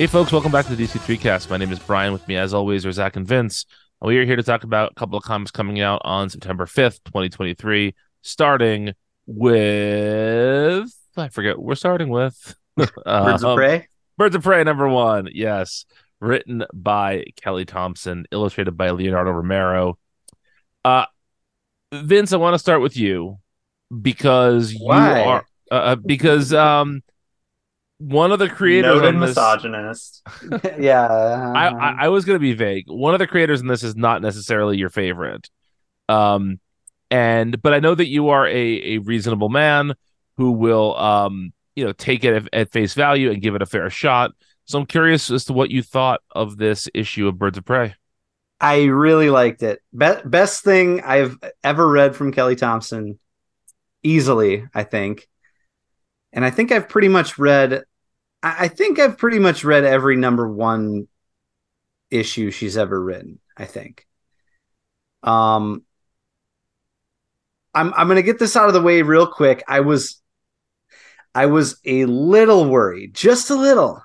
Hey, folks, welcome back to the DC3 cast. My name is Brian. With me, as always, are Zach and Vince. We are here to talk about a couple of comics coming out on September 5th, 2023, starting with. I forget. We're starting with. Birds of um, Prey. Birds of Prey, number one. Yes. Written by Kelly Thompson, illustrated by Leonardo Romero. Uh, Vince, I want to start with you because Why? you are. Uh, because um, one of the creators Noted on this, misogynist. yeah. I, I I was gonna be vague. One of the creators in this is not necessarily your favorite, um, and but I know that you are a a reasonable man who will um you know take it at, at face value and give it a fair shot. So I'm curious as to what you thought of this issue of Birds of Prey. I really liked it. Be- best thing I've ever read from Kelly Thompson, easily, I think. And I think I've pretty much read. I think I've pretty much read every number one issue she's ever written. I think. Um, I'm I'm gonna get this out of the way real quick. I was, I was a little worried, just a little,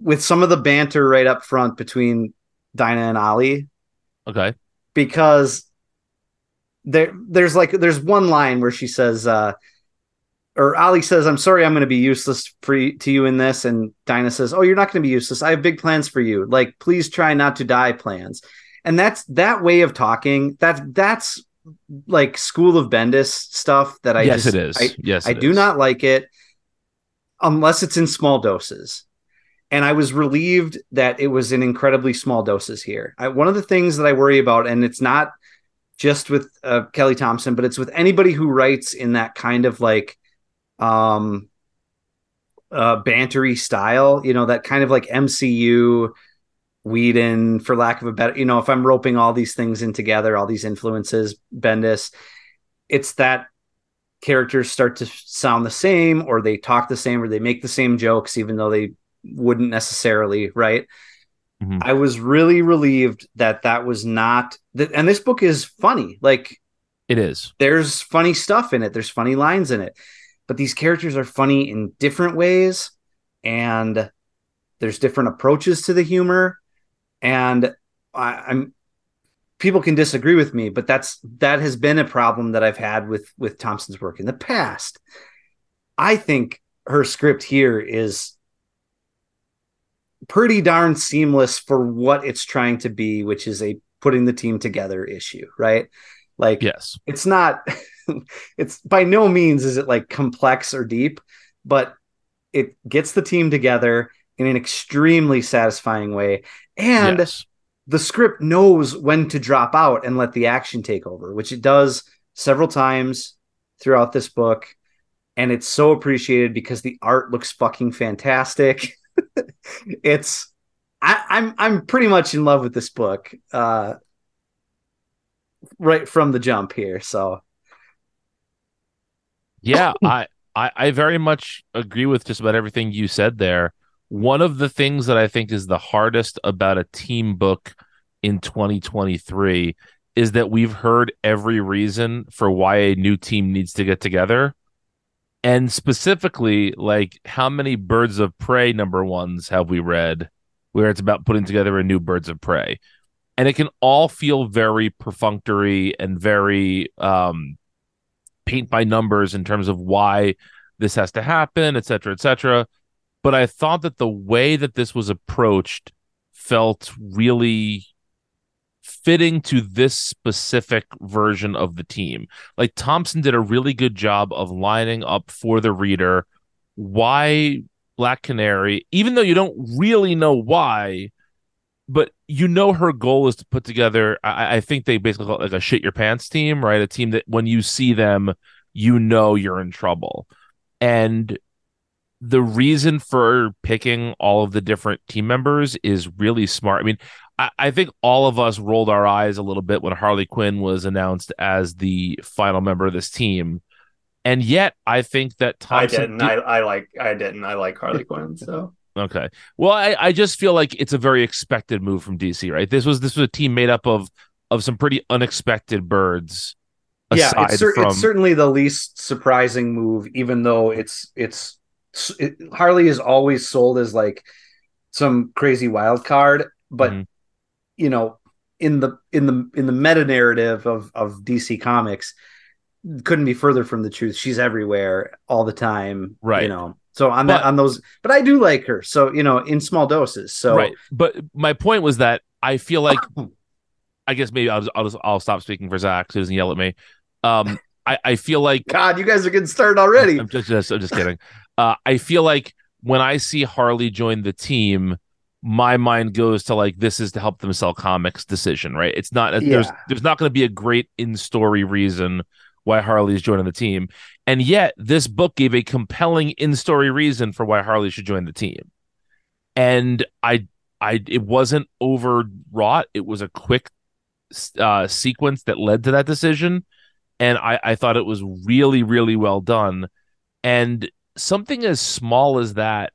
with some of the banter right up front between Dinah and Ali Okay. because there there's like there's one line where she says uh or Ali says I'm sorry I'm going to be useless for you, to you in this and Dinah says oh you're not going to be useless I have big plans for you like please try not to die plans and that's that way of talking That's that's like school of Bendis stuff that I yes, just, it is. I, yes, I do is. not like it unless it's in small doses. And I was relieved that it was in incredibly small doses here. I, one of the things that I worry about, and it's not just with uh, Kelly Thompson, but it's with anybody who writes in that kind of like um uh bantery style, you know, that kind of like MCU Whedon, for lack of a better, you know, if I'm roping all these things in together, all these influences, Bendis, it's that characters start to sound the same or they talk the same or they make the same jokes even though they wouldn't necessarily right Mhm. i was really relieved that that was not that and this book is funny like It is. there's funny stuff in it there's funny lines in it but these characters are funny in different ways and there's different approaches to the humor and I, i'm people can disagree with me but that's that has been a problem that i've had with with thompson's work in the past i think her script here is pretty darn seamless for what it's trying to be which is a putting the team together issue right like Yes. it's not it's by no means is it like complex or deep but it gets the team together in an extremely satisfying way. And yes. the script knows when to drop out and let the action take over which it does several times throughout this book. And it's so appreciated because the art looks fucking fantastic. It's I, I'm I'm pretty much in love with this book uh right from the jump here. So yeah I, I i very much agree with just about everything you said there. One of the things that i think is the hardest about a team book in 2023 is that we've heard every reason for why a new team needs to get together. And specifically like how many birds of prey number ones have we read where it's about putting together a new birds of prey? And it can all feel very perfunctory and very um paint by numbers in terms of why this has to happen, et cetera, et cetera. But I thought that the way that this was approached felt really fitting to this specific version of the team. Like Thompson did a really good job of lining up for the reader why Black Canary, even though you don't really know why, but you know her goal is to put together. I, I think they basically call it like a shit your pants team, right? A team that when you see them, you know you're in trouble. And the reason for picking all of the different team members is really smart. I mean, I, I think all of us rolled our eyes a little bit when Harley Quinn was announced as the final member of this team. And yet, I think that I didn't. did- I, I like. I didn't. I like Harley Quinn. So Okay. Well, I, I just feel like it's a very expected move from DC, right? This was this was a team made up of of some pretty unexpected birds. yeah it's, cer- from it's certainly the least surprising move even though it's it's it, Harley is always sold as like some crazy wild card, but mm-hmm. you know, in the in the in the meta narrative of of DC Comics, couldn't be further from the truth. She's everywhere all the time, right? You know, so on but, that on those, but I do like her. So you know, in small doses. So right. But my point was that I feel like, I guess maybe I'll just, I'll just I'll stop speaking for Zach so he doesn't yell at me. Um, I I feel like God, you guys are getting started already. I'm just, just I'm just kidding. Uh, I feel like when I see Harley join the team, my mind goes to like this is to help them sell comics decision, right? It's not yeah. there's there's not going to be a great in story reason why Harley is joining the team. And yet, this book gave a compelling in-story reason for why Harley should join the team. And I, I, it wasn't overwrought. It was a quick uh, sequence that led to that decision, and I, I thought it was really, really well done. And something as small as that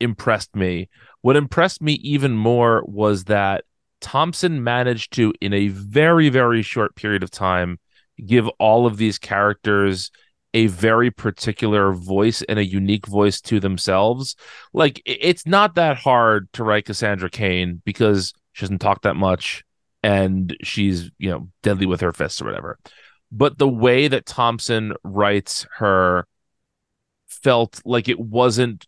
impressed me. What impressed me even more was that Thompson managed to, in a very, very short period of time, give all of these characters a very particular voice and a unique voice to themselves. Like it's not that hard to write Cassandra Cain because she doesn't talk that much and she's, you know, deadly with her fists or whatever. But the way that Thompson writes her felt like it wasn't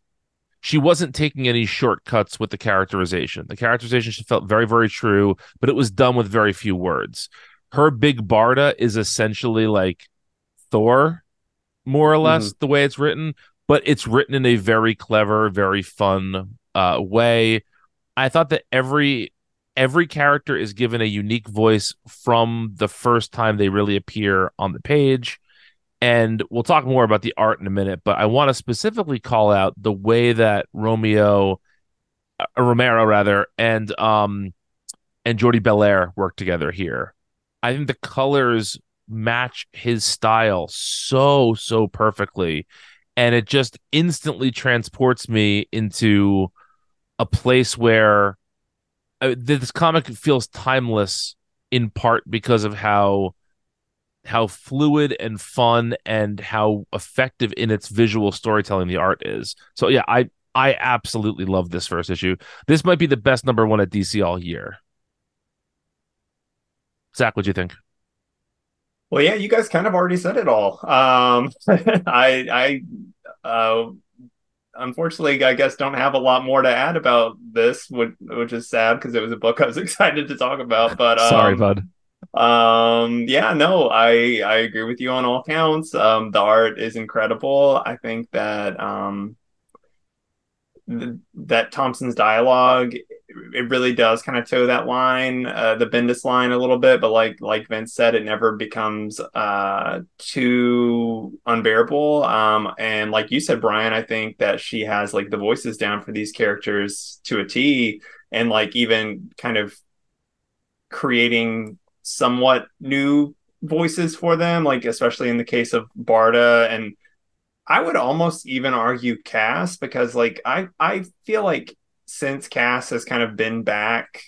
she wasn't taking any shortcuts with the characterization. The characterization she felt very, very true, but it was done with very few words her big Barda is essentially like Thor, more or less, mm-hmm. the way it's written, but it's written in a very clever, very fun uh, way. I thought that every every character is given a unique voice from the first time they really appear on the page. And we'll talk more about the art in a minute, but I want to specifically call out the way that Romeo, uh, Romero rather, and um, and Jordie Bellaire work together here. I think the colors match his style so so perfectly and it just instantly transports me into a place where uh, this comic feels timeless in part because of how how fluid and fun and how effective in its visual storytelling the art is. So yeah, I I absolutely love this first issue. This might be the best number one at DC all year. Zach, what do you think? Well, yeah, you guys kind of already said it all. Um, I, I, uh, unfortunately, I guess don't have a lot more to add about this, which, which is sad because it was a book I was excited to talk about. But um, sorry, bud. Um, yeah, no, I I agree with you on all counts. Um, the art is incredible. I think that um, that Thompson's dialogue it really does kind of toe that line, uh, the Bendis line a little bit, but like like Vince said, it never becomes uh, too unbearable. Um, and like you said, Brian, I think that she has like the voices down for these characters to a T, and like even kind of creating somewhat new voices for them, like especially in the case of Barda and I would almost even argue Cass because like I I feel like since Cass has kind of been back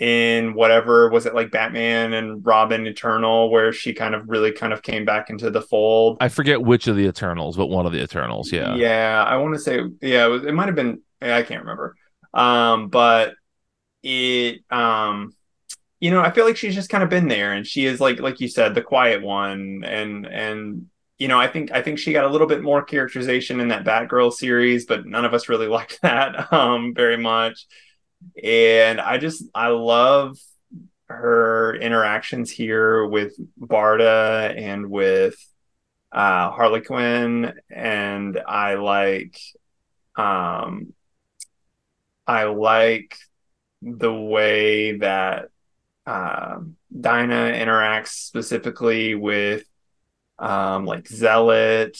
in whatever was it like Batman and Robin Eternal where she kind of really kind of came back into the fold. I forget which of the Eternals, but one of the Eternals, yeah. Yeah, I want to say yeah, it, was, it might have been I can't remember. Um but it um you know, I feel like she's just kind of been there and she is like like you said the quiet one and and you know, I think I think she got a little bit more characterization in that Batgirl series, but none of us really liked that um, very much. And I just I love her interactions here with Barda and with uh, Harley Quinn, and I like um, I like the way that uh, Dinah interacts specifically with um, like Zealot,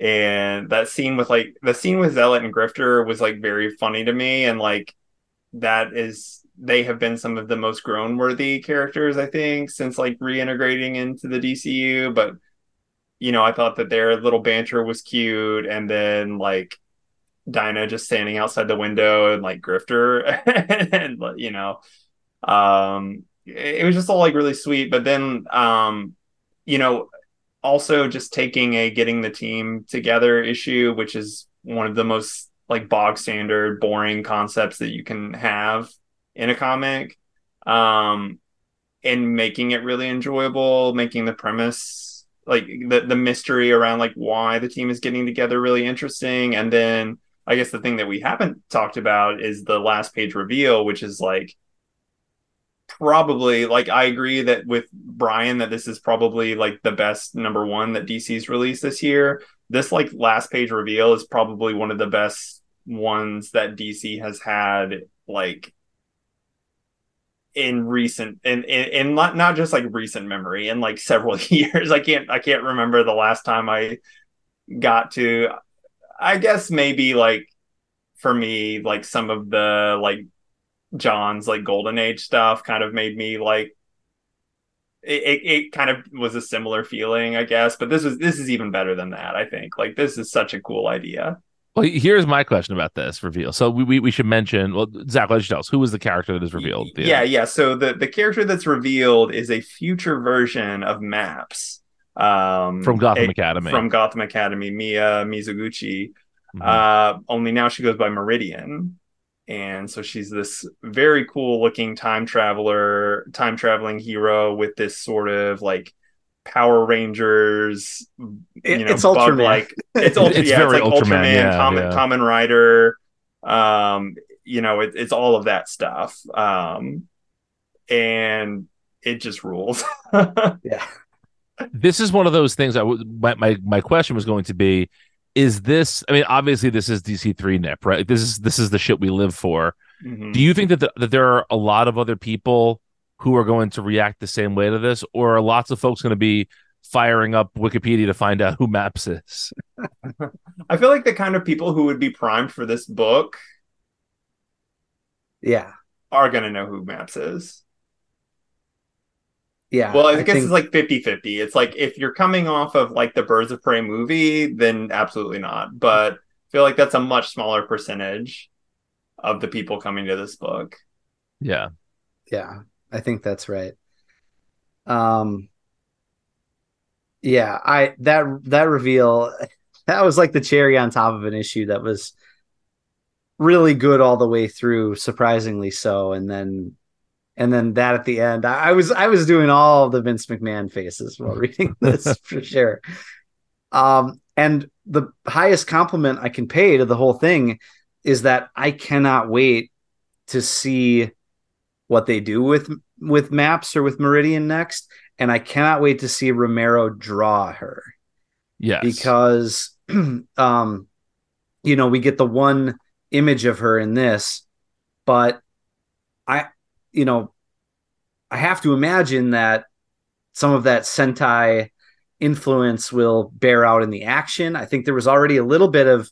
and that scene with like the scene with Zealot and Grifter was like very funny to me, and like that is they have been some of the most groan worthy characters I think since like reintegrating into the DCU, but you know I thought that their little banter was cute, and then like Dinah just standing outside the window and like Grifter, and you know, um, it was just all like really sweet. But then, um, you know, also just taking a getting the team together issue, which is one of the most like bog standard, boring concepts that you can have in a comic, um, and making it really enjoyable, making the premise like the the mystery around like why the team is getting together really interesting, and then I guess the thing that we haven't talked about is the last page reveal, which is like probably like I agree that with Brian that this is probably like the best number one that DC's released this year. This like last page reveal is probably one of the best ones that DC has had like in recent in in, in not, not just like recent memory in like several years. I can't I can't remember the last time I got to I guess maybe like for me like some of the like John's like golden age stuff kind of made me like it, it, it, kind of was a similar feeling, I guess. But this is this is even better than that, I think. Like this is such a cool idea. Well, here's my question about this reveal. So we, we, we should mention, well, Zach, let you tell us who was the character that is revealed. Yeah, yeah. So the the character that's revealed is a future version of Maps um, from Gotham a, Academy. From Gotham Academy, Mia Mizoguchi. Mm-hmm. Uh, only now she goes by Meridian and so she's this very cool looking time traveler time traveling hero with this sort of like power rangers you know it's bug like it's, ultra, it's yeah, very it's like ultraman, ultraman yeah, common yeah. Kamen Rider. Um you know it, it's all of that stuff. Um and it just rules. Yeah. This is one of those things i would my, my my question was going to be is this i mean obviously this is dc3 nip right? This is this is the shit we live for. Mhm. do you think that the, that there are a lot of other people who are going to react the same way to this or are lots of folks going to be firing up wikipedia to find out who maps is? I feel like the kind of people who would be primed for this book yeah. are going to know who maps is yeah Well, I, guess think- it's like 50 50. It's like if you're coming off of like the Birds of Prey movie, then absolutely not. But I feel like that's a much smaller percentage of the people coming to this book. yeah yeah i think that's right um yeah i that that reveal that was like the cherry on top of an issue that was really good all the way through surprisingly so and then and then that at the end i, I was i was doing all the vince mcmahon faces while reading this for sure. Um and the highest compliment i can pay to the whole thing is that i cannot wait to see what they do with with maps or with meridian next. And i cannot wait to see romero draw her. Yes. Because um you know we get the one image of her in this but i you know i have to imagine that some of that sentai influence will bear out in the action i think there was already a little bit of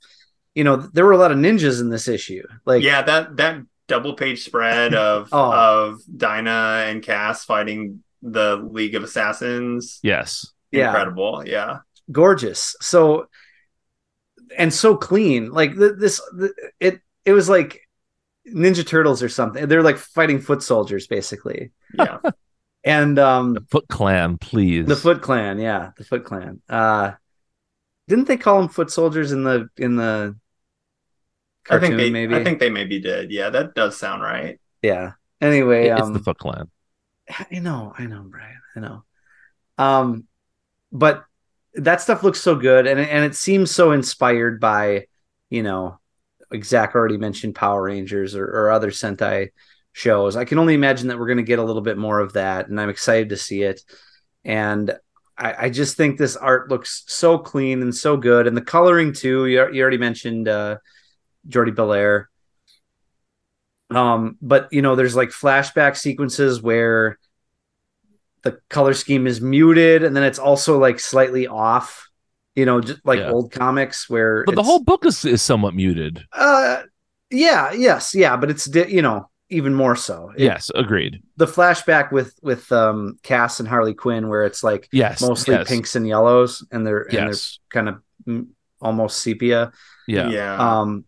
you know there were a lot of ninjas in this issue like yeah, that that double page spread of Oh. of Dinah and Cass fighting the League of Assassins. yes Yeah. Incredible. Yeah. gorgeous so and so clean like th- this th- it it was like ninja turtles or something they're like fighting foot soldiers basically Yeah. and um the foot clan please the foot clan yeah the foot clan uh didn't they call them foot soldiers in the in the I think they maybe I think they maybe did. Yeah, that does sound right. yeah anyway it's um the foot clan I know, I know, Brian, I know. Um, but that stuff looks so good, and and it seems so inspired by, you know, like Zach already mentioned Power Rangers or, or other Sentai shows. I can only imagine that we're going to get a little bit more of that, and I'm excited to see it. And I, I just think this art looks so clean and so good, and the coloring too. You, you already mentioned uh, Jordie Bellaire. Um, but you know, there's like flashback sequences where the color scheme is muted and then it's also like slightly off, you know, just like Yeah. old comics where but the whole book is, is somewhat muted uh yeah, yes, yeah, but it's di- you know, even more so. It- yes agreed The flashback with with um Cass and Harley Quinn where it's like yes mostly yes, pinks and yellows and they're and they're yes kind of almost sepia. yeah Yeah. Um,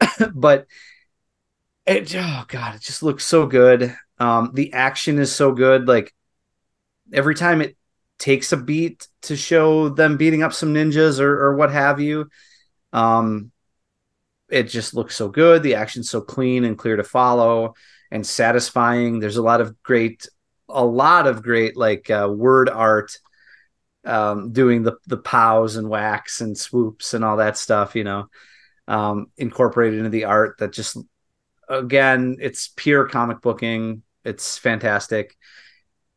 but it, oh god, it just looks so good. Um, the action is so good. Like every time it takes a beat to show them beating up some ninjas or, or what have you. Um, it just looks so good. The action's so clean and clear to follow and satisfying. There's a lot of great, a lot of great like uh, word art, um, doing the the pows and whacks and swoops and all that stuff. You know, um, incorporated into the art that just again, it's pure comic booking. It's fantastic.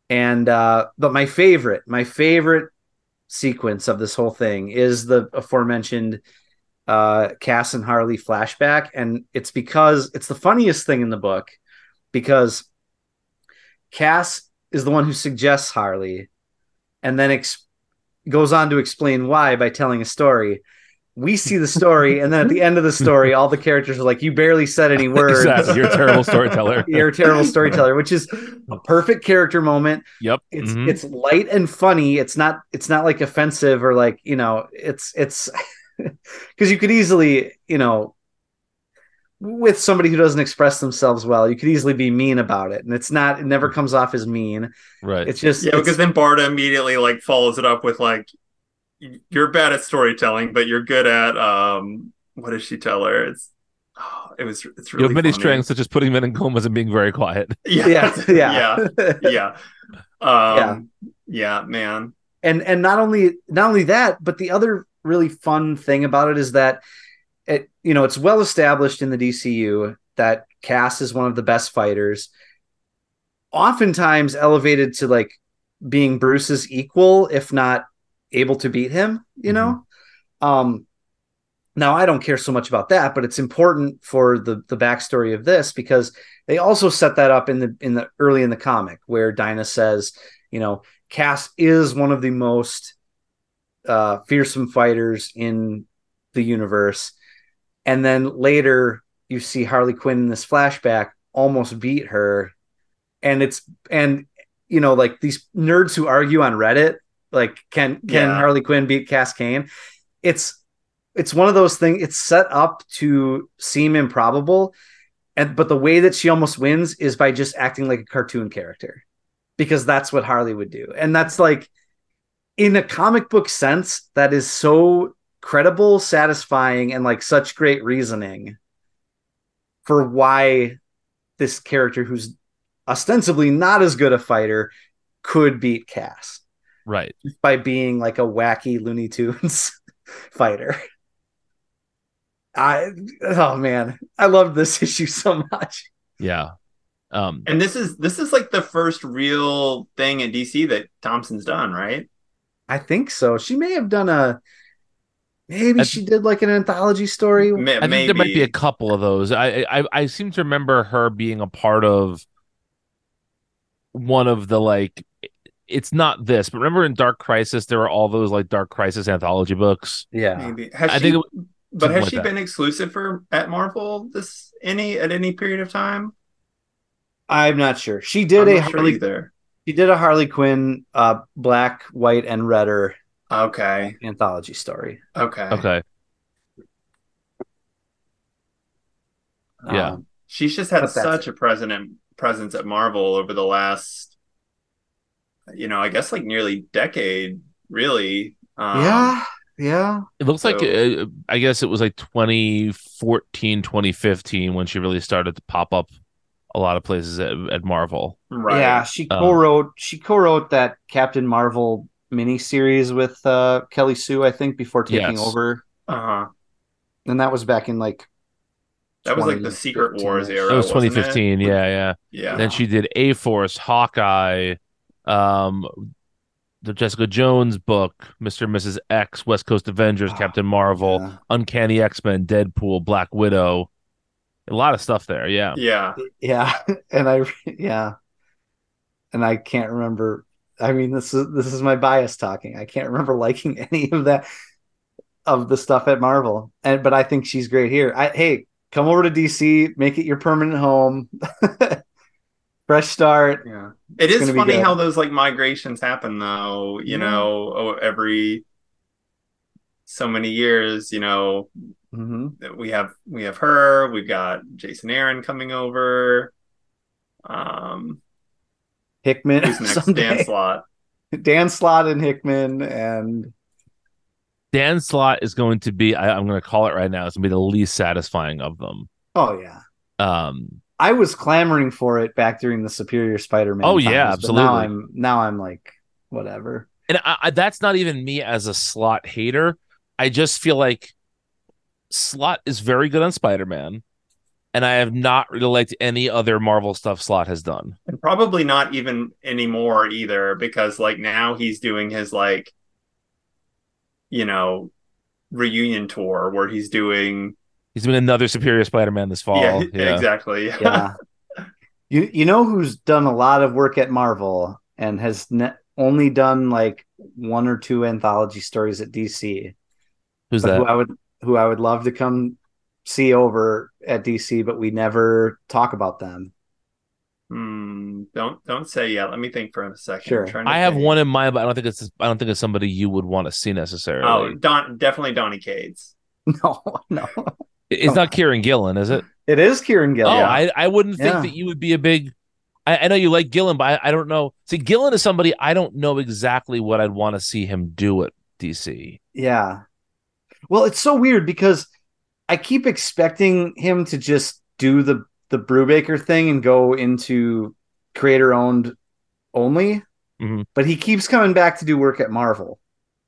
And uh, but my favorite, my favorite sequence of this whole thing is the aforementioned uh, Cass and Harley flashback, and it's because it's the funniest thing in the book because Cass is the one who suggests Harley, and then ex- goes on to explain why by telling a story. We see the story, and then at the end of the story, all the characters are like, "You barely said any words. Exactly. You're a terrible storyteller. You're a terrible storyteller," which is a perfect character moment. Yep. It's Mhm. it's light and funny. It's not it's not like offensive or like you know it's it's because you could easily you know with somebody who doesn't express themselves well, you could easily be mean about it, and it's not. It never comes off as mean. right. It's just Yeah, it's- because then Barda immediately like follows it up with like, "You're bad at storytelling, but you're good at um, what does she tell her? It's oh, it was it's really, you have many funny. strengths, such as putting men in comas and being very quiet. Yeah, yeah, yeah, yeah, yeah. Um, yeah, man. and and not only not only that, but the other really fun thing about it is that it you know it's well established in the DCU that Cass is one of the best fighters, oftentimes elevated to like being Bruce's equal, if not able to beat him. You know, um, now I don't care so much about that, but it's important for the the backstory of this because they also set that up in the in the early in the comic where Dinah says, you know, Cass is one of the most uh, fearsome fighters in the universe. And then later you see Harley Quinn in this flashback almost beat her. And it's and you know, like these nerds who argue on Reddit, like can can Yeah. Harley Quinn beat Cass Cain? It's it's one of those things, it's set up to seem improbable. And but the way that she almost wins is by just acting like a cartoon character. Because that's what Harley would do. And that's like in a comic book sense, that is so credible, satisfying, and like such great reasoning for why this character who's ostensibly not as good a fighter could beat Cass Right. by being like a wacky Looney Tunes fighter. I oh man, I love this issue so much. Yeah. Um, And this is this is like the first real thing in DC that Thompson's done, right? I think so. She may have done a maybe I- she did like an anthology story. Ma- I think maybe there might be a couple of those. I, I I seem to remember her being a part of one of the like. It's not this, but remember in Dark Crisis there were all those like Dark Crisis anthology books. Yeah. maybe. Has I she, think it but has like she that. been exclusive for at Marvel this any at any period of time? I'm not sure. She did I'm a not sure Harley either. she did a Harley Quinn uh black, white, and redder Okay. anthology story. Okay. Okay. Yeah. Um, She's just had But that's such a present presence at Marvel over the last, you know, I guess like nearly decade, really. Um, yeah. Yeah. It looks like uh, I guess it was like 2014, 2015 when she really started to pop up a lot of places at, at Marvel. Right. Yeah, she Um, co-wrote she co-wrote that Captain Marvel miniseries with uh Kelly Sue, I think, before taking Yes. over. Uh huh. And that was back in like That was like the Secret Wars era. That was wasn't it? 2015. Yeah, yeah. Yeah. Then she did A Force, Hawkeye, um, the Jessica Jones book, Mr. and Mrs. X, West Coast Avengers, Ah, Captain Marvel, yeah. Uncanny X Men, Deadpool, Black Widow. A lot of stuff there. Yeah. yeah. Yeah, and I yeah, and I can't remember. I mean, this is this is my bias talking. I can't remember liking any of that of the stuff at Marvel, and but I think she's great here. I hey, come over to DC, make it your permanent home, fresh start. Yeah. It It's is funny how those like migrations happen though, you Yeah. know, oh, every so many years, you know, hmm we have we have her, we've got Jason Aaron coming over. Um Hickman who's next? someday. Dan Slott. Dan Slott and Hickman and Dan Slott is going to be. I, am going to call it right now. It's going to be the least satisfying of them. Oh yeah. Um. I was clamoring for it back during the Superior Spider-Man. Oh times, yeah, absolutely. Now I'm now I'm like whatever. And I, I, that's not even me as a Slott hater. I just feel like Slott is very good on Spider-Man, and I have not really liked any other Marvel stuff Slott has done. And probably not even anymore either, because like now he's doing his like, you know, reunion tour where he's doing. He's been another Superior Spider-Man this fall. yeah, Yeah, exactly. Yeah. you you know who's done a lot of work at Marvel and has ne- only done like one or two anthology stories at DC. Who's that? who I would who I would love to come see over at DC, but we never talk about them. Hmm, don't don't say yet. Let me think for a second. Sure. I'm I have think. one in mind, but I don't think it's. I don't think it's somebody you would want to see necessarily. Oh, Don definitely Donny Cates. No, no, it's come not. Kieron Gillen, is it? it is Kieron Gillen. Oh, I, I wouldn't think Yeah. that you would be a big. I, I know you like Gillen, but I, I don't know. See, Gillen is somebody I don't know exactly what I'd want to see him do at DC. Yeah. Well, it's so weird because I keep expecting him to just do the the Brubaker thing and go into creator owned only, Mhm. but he keeps coming back to do work at Marvel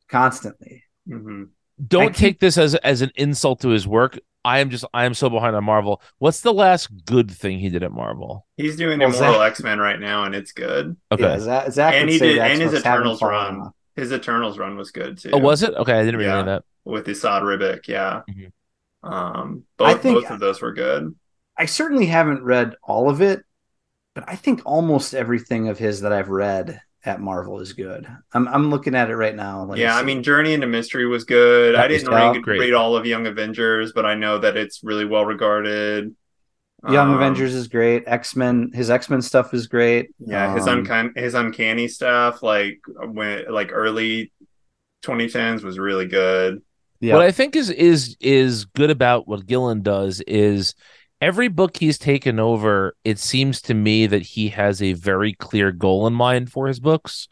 constantly. hmm Don't keep- take this as as an insult to his work. I am just I am so behind on Marvel. What's the last good thing he did at Marvel? He's doing Well, Immortal Zach- X Men right now, and it's good. Okay. Yeah, Zach, Zach And he say did- the and his Eternals run. off. His Eternals run was good too. Oh, was it? Okay, I didn't Yeah. remember that. with Esad Ribic? Yeah. Mhm. Um, I both think- both of those were good. I certainly haven't read all of it, but I think almost everything of his that I've read at Marvel is good. I'm I'm looking at it right now. Let me yeah, I mean, Journey into Mystery was good. That I didn't read, read all of Young Avengers, but I know that it's really well regarded. Young Um, Avengers is great. X Men, his X Men stuff is great. Yeah, his Um, uncanny his uncanny stuff, like when like early 2010s, was really good. Yeah, What I think is is is good about what Gillen does is every book he's taken over, it seems to me that he has a very clear goal in mind for his books.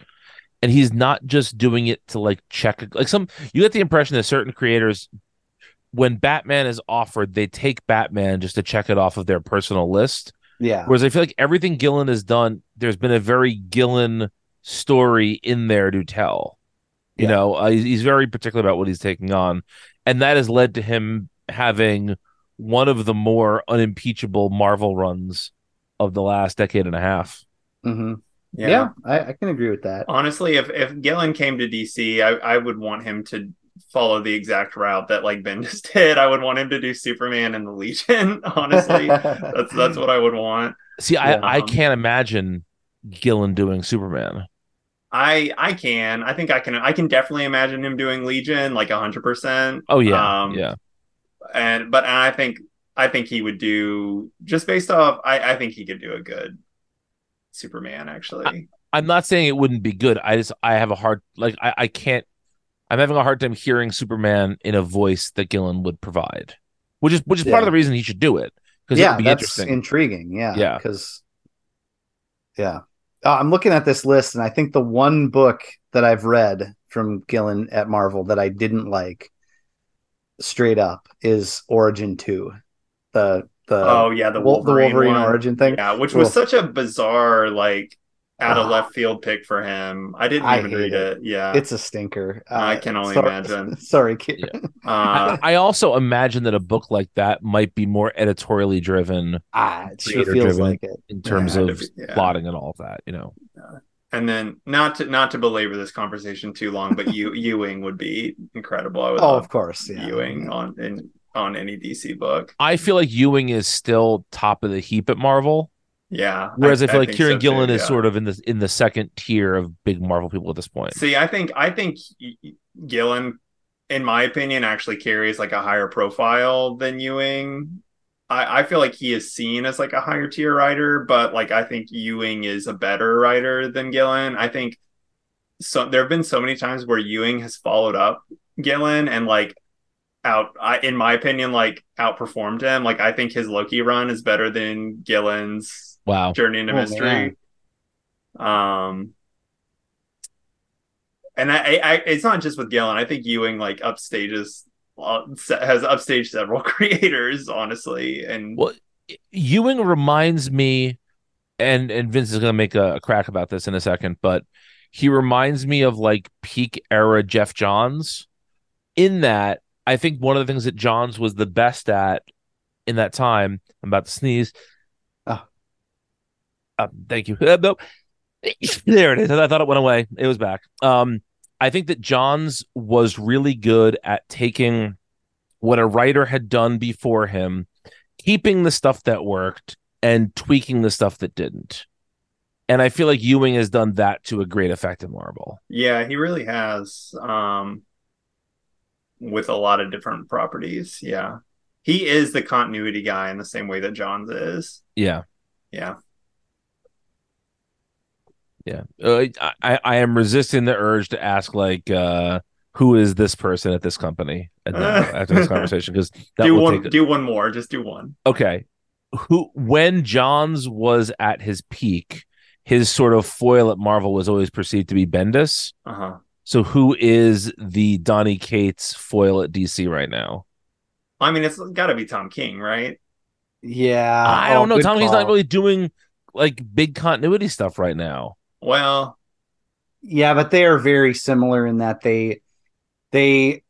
And he's not just doing it to like check like some you get the impression that certain creators when Batman is offered, they take Batman just to check it off of their personal list. yeah, Whereas I feel like everything Gillen has done, there's been a very Gillen story in there to tell. You Yeah. know, uh, he's, he's very particular about what he's taking on, and that has led to him having one of the more unimpeachable Marvel runs of the last decade and a half. hmm yeah. I, I can agree with that. Honestly, if if Gillen came to DC, I, I would want him to follow the exact route that like Bendis did. I would want him to do Superman and the Legion. Honestly, that's that's what I would want. See, Yeah. I, I Um, can't imagine Gillen doing Superman. I I can. I think I can. I can definitely imagine him doing Legion like hundred percent. Oh yeah, Um, yeah. And but and I think I think he would do just based off. I I think he could do a good Superman actually. I'm not saying it wouldn't be good. I just I have a hard like I, I can't I'm having a hard time hearing Superman in a voice that Gillen would provide. Which is which is part of the reason he should do it. Because it yeah, would be that's interesting. intriguing. Yeah, Yeah. because yeah, Uh, I'm looking at this list, and I think the one book that I've read from Gillen at Marvel that I didn't like, straight up, is Origin Two, the the oh yeah, the Wol- the Wolverine, Wolverine one. origin thing. Yeah, which Well- was such a bizarre like out of Ah. left field pick for him. I didn't I even read it. it. Yeah. It's a stinker. Uh, I can only sorry- imagine. Sorry, kid. Yeah. uh, I, I also imagine that a book like that might be more editorially driven ah, it sure feels driven. like it. in terms Yeah, of yeah. plotting and all of that, you know. And then not to not to belabor this conversation too long, but you Ewing would be incredible. I would Oh, love of course. Yeah. Ewing on in on any DC book. I feel like Ewing is still top of the heap at Marvel. Yeah. Whereas I, feel like Kieron so, too, Gillen is yeah. sort of in the in the second tier of big Marvel people at this point. See, I think I think Gillen, in my opinion, actually carries like a higher profile than Ewing. I, I feel like he is seen as like a higher tier writer, but like I think Ewing is a better writer than Gillen. I think so. There have been so many times where Ewing has followed up Gillen and like out. I, in my opinion, like outperformed him. Like I think his Loki run is better than Gillen's Wow. Journey into Oh, Mystery. Um, and I, I, it's not just with Gillen. I think Ewing like upstages has upstaged several creators, honestly. And well, Ewing reminds me, and and Vince is going to make a, a crack about this in a second, but he reminds me of like peak era Geoff Johns. In that, I think one of the things that Johns was the best at in that time. I'm about to sneeze. Oh, uh, thank you. Uh, nope. there it is. I thought it went away. It was back. Um, I think that Johns was really good at taking what a writer had done before him, keeping the stuff that worked and tweaking the stuff that didn't. And I feel like Ewing has done that to a great effect in Marvel. Yeah, he really has. Um, with a lot of different properties. Yeah. He is the continuity guy in the same way that Johns is. Yeah. Yeah. Yeah, uh, I I am resisting the urge to ask like uh who is this person at this company? At after this conversation because do one do one more. Just do one. Okay. Who when Johns was at his peak his sort of foil at Marvel was always perceived to be Bendis. Uh-huh. So who is the Donny Cates foil at DC right now? I mean it's got to be Tom King right? Yeah. I don't oh, know. Tom King's not really doing like big continuity stuff right now well, yeah, but they are very similar in that they they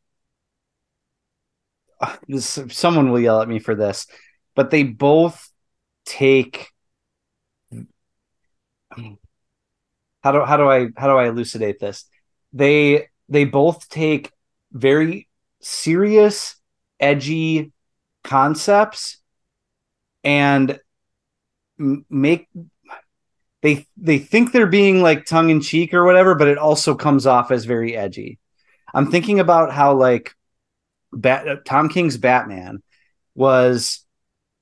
someone will yell at me for this, but they both take how do how do I how do I elucidate this? They they both take very serious, edgy concepts and make they they think they're being like tongue in cheek or whatever, but it also comes off as very edgy. I'm thinking about how like Bat- Tom King's Batman was,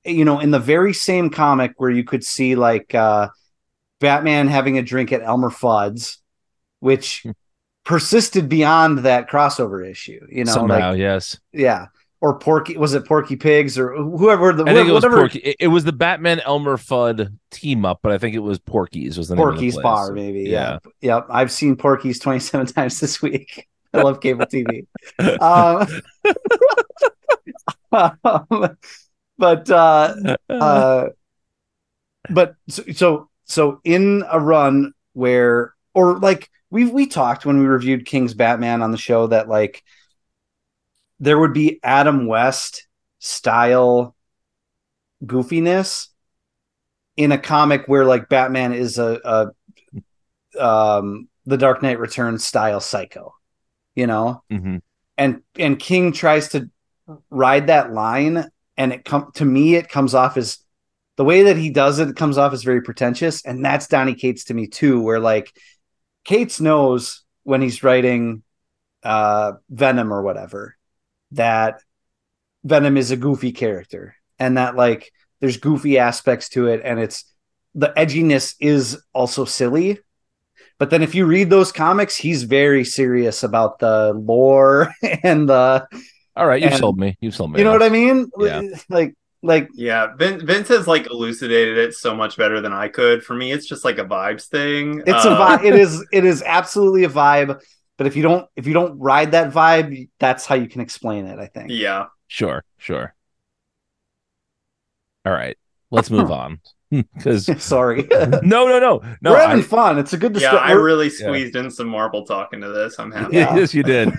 you know, in the very same comic where you could see like uh, Batman having a drink at Elmer Fudd's, which hmm. persisted beyond that crossover issue. You know, somehow, like, yes, yeah or Porky was it Porky Pigs or whoever the I think it was Porky. It, it, was the Batman Elmer Fudd team up, but I think it was Porky's was the Porky's the bar maybe. Yeah. yeah. Yep. I've seen Porky's 27 times this week. I love cable TV. um, um, but uh, uh, but so, so so in a run where or like we we talked when we reviewed King's Batman on the show that like there would be Adam West style goofiness in a comic where like Batman is a, a um the Dark Knight Returns style psycho, you know? Mm-hmm. And and King tries to ride that line and it come to me it comes off as the way that he does it, it comes off as very pretentious and that's Donny Cates to me too where like Cates knows when he's writing uh Venom or whatever that Venom is a goofy character and that like there's goofy aspects to it and it's the edginess is also silly. But then if you read those comics, he's very serious about the lore and the All right, you've and, sold me. You've sold me. You know what I mean? Yeah. Like like yeah vince has like elucidated it so much better than i could for me it's just like a vibes thing it's uh, a vibe it is it is absolutely a vibe but if you don't if you don't ride that vibe, that's how you can explain it, I think. Yeah. Sure, sure. All right. Let's move on. Because sorry. no, no, no. No. We're having I, fun. It's a good discussion. Yeah, I really squeezed yeah. in some Marvel talk into this. I'm happy. Yeah. yes, you did.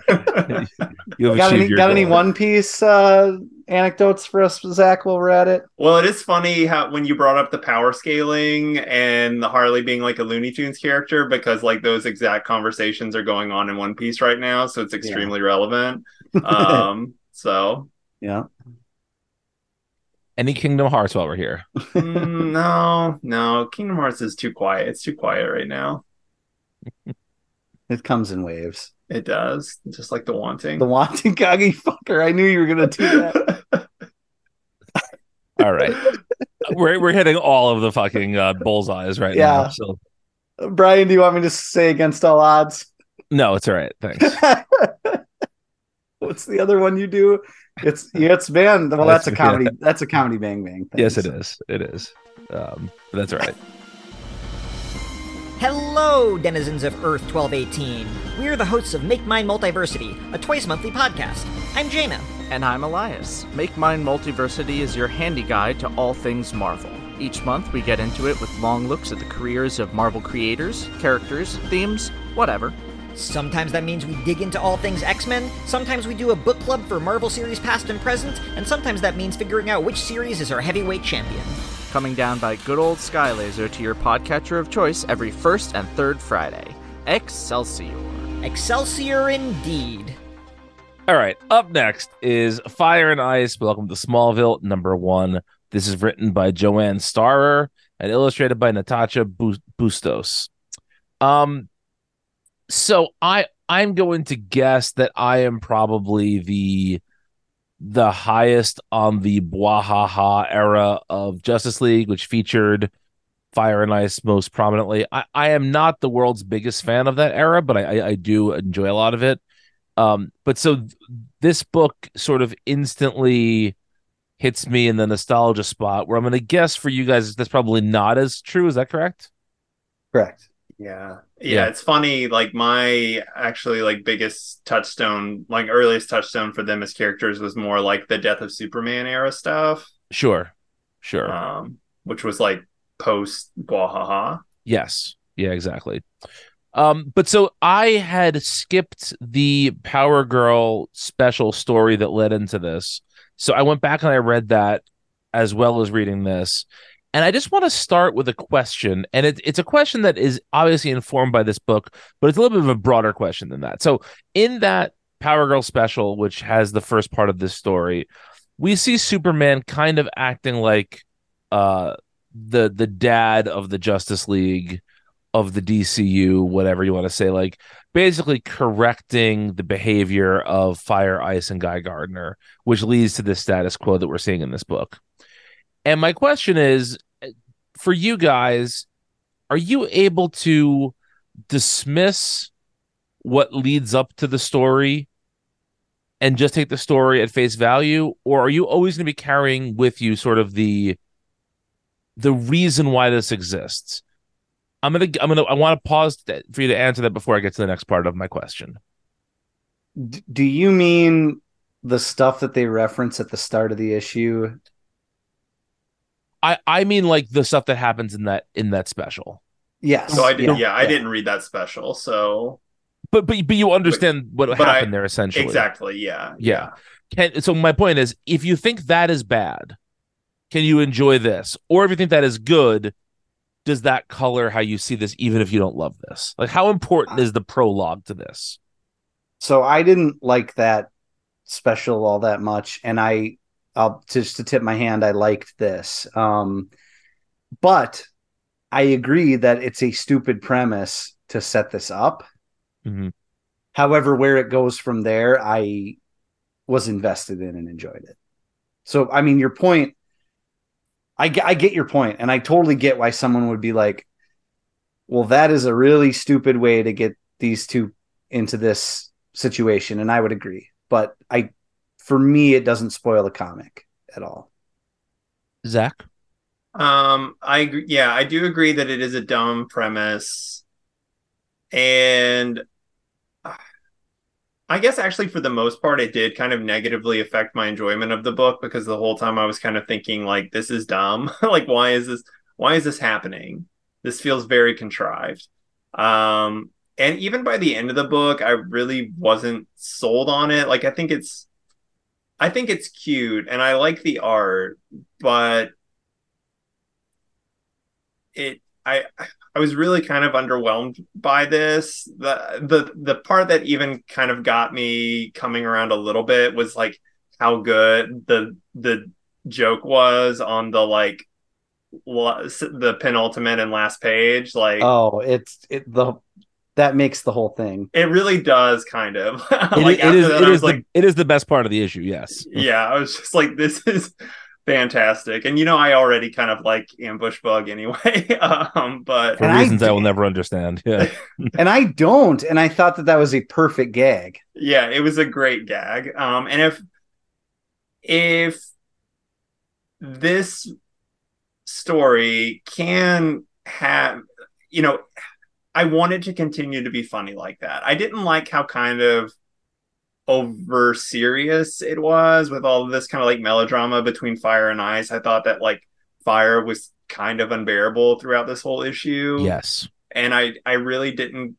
you got any, got any one piece uh anecdotes for us, Zach, while we're at it? Well, it is funny how when you brought up the power scaling and the Harley being like a Looney Tunes character, because like those exact conversations are going on in One Piece right now, so it's extremely yeah. relevant. Um, so yeah. Any Kingdom Hearts while we're here? mm, no, no. Kingdom Hearts is too quiet. It's too quiet right now. it comes in waves. It does, just like the wanting. The wanting Kagi fucker. I knew you were gonna do that. all right, we're we're hitting all of the fucking uh, bullseyes right yeah. now. So, Brian, do you want me to say against all odds? No, it's all right. Thanks. What's the other one you do? It's it's band. Well, that's, that's a comedy. Yeah. That's a comedy bang bang. Thing, yes, it so. is. It is. Um, that's all right. Hello, denizens of Earth 1218. We're the hosts of Make Mine Multiversity, a twice monthly podcast. I'm Jaina. And I'm Elias. Make Mine Multiversity is your handy guide to all things Marvel. Each month, we get into it with long looks at the careers of Marvel creators, characters, themes, whatever. Sometimes that means we dig into all things X Men, sometimes we do a book club for Marvel series past and present, and sometimes that means figuring out which series is our heavyweight champion. Coming down by good old Skylaser to your podcatcher of choice every first and third Friday. Excelsior. Excelsior indeed. All right, up next is Fire and Ice. Welcome to Smallville, number one. This is written by Joanne Starer and illustrated by Natacha Bustos. Um, so I I'm going to guess that I am probably the the highest on the Bwahaha era of Justice League, which featured Fire and Ice most prominently. I, I am not the world's biggest fan of that era, but I, I, I do enjoy a lot of it. Um, but so th- this book sort of instantly hits me in the nostalgia spot where I'm going to guess for you guys that's probably not as true. Is that correct? Correct. Yeah. yeah. Yeah, it's funny. Like my actually like biggest touchstone, like earliest touchstone for them as characters was more like the Death of Superman era stuff. Sure. Sure. Um, which was like post Bwahaha. Yes. Yeah, exactly. Um, but so I had skipped the Power Girl special story that led into this. So I went back and I read that as well as reading this. And I just want to start with a question. And it, it's a question that is obviously informed by this book, but it's a little bit of a broader question than that. So, in that Power Girl special, which has the first part of this story, we see Superman kind of acting like uh, the the dad of the Justice League of the DCU, whatever you want to say, like basically correcting the behavior of Fire, Ice, and Guy Gardner, which leads to the status quo that we're seeing in this book. And my question is for you guys, are you able to dismiss what leads up to the story and just take the story at face value or are you always going to be carrying with you sort of the the reason why this exists i'm going to i'm going to i want to pause for you to answer that before i get to the next part of my question D- do you mean the stuff that they reference at the start of the issue I I mean like the stuff that happens in that in that special. Yes. So I did. Yeah, yeah I didn't read that special. So, but but but you understand but, what but happened I, there essentially. Exactly. Yeah. Yeah. Can, so my point is, if you think that is bad, can you enjoy this? Or if you think that is good, does that color how you see this, even if you don't love this? Like, how important is the prologue to this? So I didn't like that special all that much, and I I'll just to tip my hand, I liked this. Um, but I agree that it's a stupid premise to set this up. Mm-hmm. However, where it goes from there, I was invested in and enjoyed it. So, I mean, your point, I, I get your point, and I totally get why someone would be like, well, that is a really stupid way to get these two into this situation. And I would agree. But I for me, it doesn't spoil the comic at all. Zach? Um, I agree. Yeah, I do agree that it is a dumb premise. And I guess actually, for the most part, it did kind of negatively affect my enjoyment of the book because the whole time I was kind of thinking, like, this is dumb. like, why is this? Why is this happening? This feels very contrived. Um, and even by the end of the book, I really wasn't sold on it. Like, I think it's I think it's cute and I like the art, but it I I was really kind of underwhelmed by this. The the the part that even kind of got me coming around a little bit was like how good the the joke was on the like the penultimate and last page like oh it's it the that makes the whole thing. It really does, kind of. like it, it is. That, it is like, the it is the best part of the issue. Yes. Yeah, I was just like, this is fantastic, and you know, I already kind of like ambush bug anyway. um, but for reasons I, I, will never understand. Yeah, and I don't, and I thought that that was a perfect gag. Yeah, it was a great gag. Um, and if if this story can have, you know I wanted to continue to be funny like that. I didn't like how kind of over serious it was with all of this kind of like melodrama between fire and ice. I thought that like fire was kind of unbearable throughout this whole issue. Yes. And I I really didn't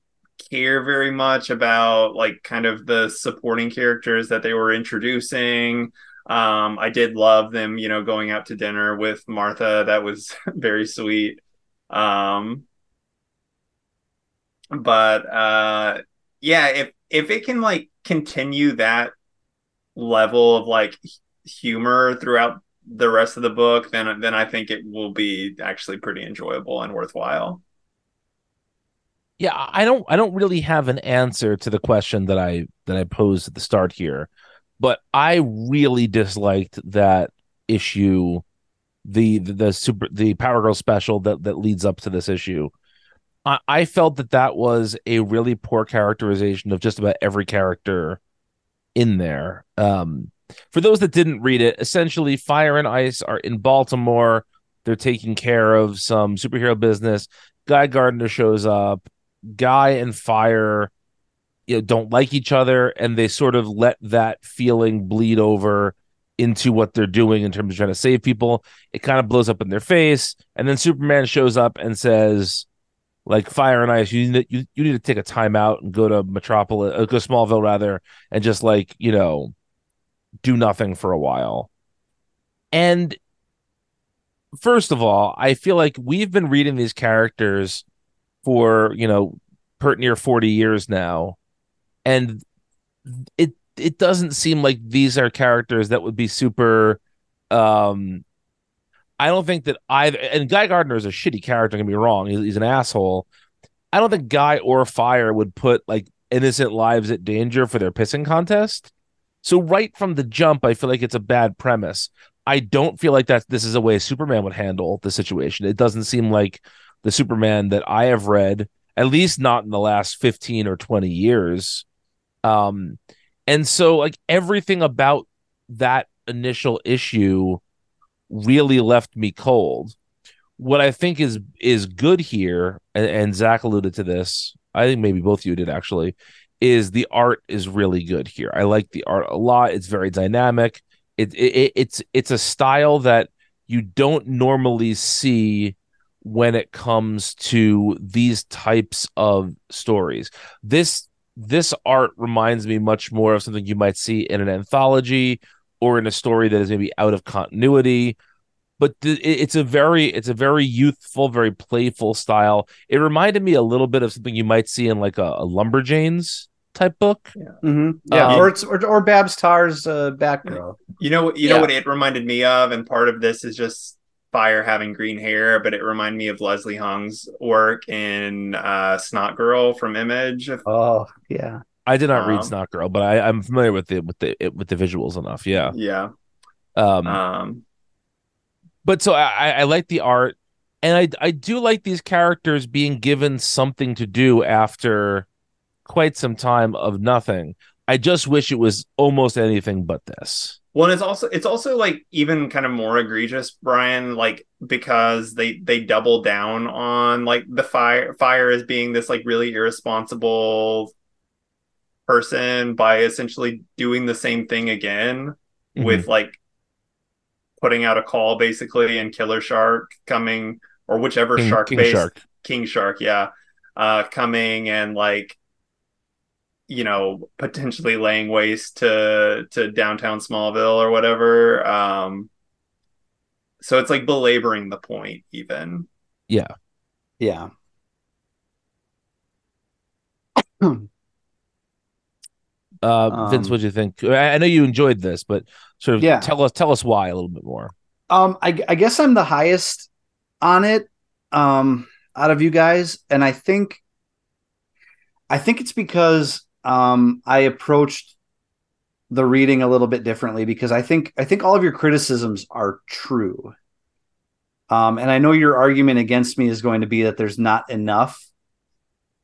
care very much about like kind of the supporting characters that they were introducing. Um, I did love them, you know, going out to dinner with Martha. That was very sweet. Um, but uh, yeah, if if it can like continue that level of like humor throughout the rest of the book, then then I think it will be actually pretty enjoyable and worthwhile. Yeah, I don't I don't really have an answer to the question that I that I posed at the start here, but I really disliked that issue the the, the super the Power Girl special that that leads up to this issue. I, I felt that that was a really poor characterization of just about every character in there. Um, for those that didn't read it, essentially, Fire and Ice are in Baltimore. They're taking care of some superhero business. Guy Gardner shows up. Guy and Fire you know, don't like each other, and they sort of let that feeling bleed over into what they're doing in terms of trying to save people. It kind of blows up in their face, and then Superman shows up and says, like Fire and Ice, you need you, you need to take a time out and go to Metropolis, uh, go Smallville rather, and just like you know, do nothing for a while. And first of all, I feel like we've been reading these characters for you know, pert near forty years now, and it it doesn't seem like these are characters that would be super um I don't think that either and Guy Gardner is a shitty character, don't get me wrong. He's, he's an asshole. I don't think Guy or Fire would put like innocent lives at danger for their pissing contest. So right from the jump, I feel like it's a bad premise. I don't feel like that this is a way Superman would handle the situation. It doesn't seem like the Superman that I have read, at least not in the last 15 or 20 years. Um, and so like everything about that initial issue really left me cold. What I think is is good here, and, and Zach alluded to this. I think maybe both of you did actually. Is the art is really good here. I like the art a lot. It's very dynamic. It, it it's it's a style that you don't normally see when it comes to these types of stories. This this art reminds me much more of something you might see in an anthology or in a story that is maybe out of continuity. But it's a very it's a very youthful very playful style. It reminded me a little bit of something you might see in like a, a lumberjanes type book. Yeah, mm-hmm. yeah. Um, or it's or, or babs tarr's uh, batgirl. You know what you know what it reminded me of and part of this is just fire having green hair but it reminded me of leslie hung's work in uh snot girl from image. Oh yeah I did not um, read Snot Girl, but I, I'm familiar with the with the with the visuals enough. Yeah, yeah. Um, um but so I, I like the art, and I I do like these characters being given something to do after quite some time of nothing. I just wish it was almost anything but this. Well, it's also it's also like even kind of more egregious, Brian, like because they they double down on like the fire fire as being this like really irresponsible person by essentially doing the same thing again mm-hmm. with like putting out a call basically and killer shark coming or whichever king, shark king based shark. king shark yeah uh coming and like you know potentially laying waste to to downtown smallville or whatever um so it's like belaboring the point even yeah yeah Uh, um, Vince, what do you think? I, I, know you enjoyed this, but sort of yeah. tell us tell us why a little bit more. Um, I, I guess I'm the highest on it um, out of you guys, and I think I think it's because um, I approached the reading a little bit differently because I think I think all of your criticisms are true. Um, and I know your argument against me is going to be that there's not enough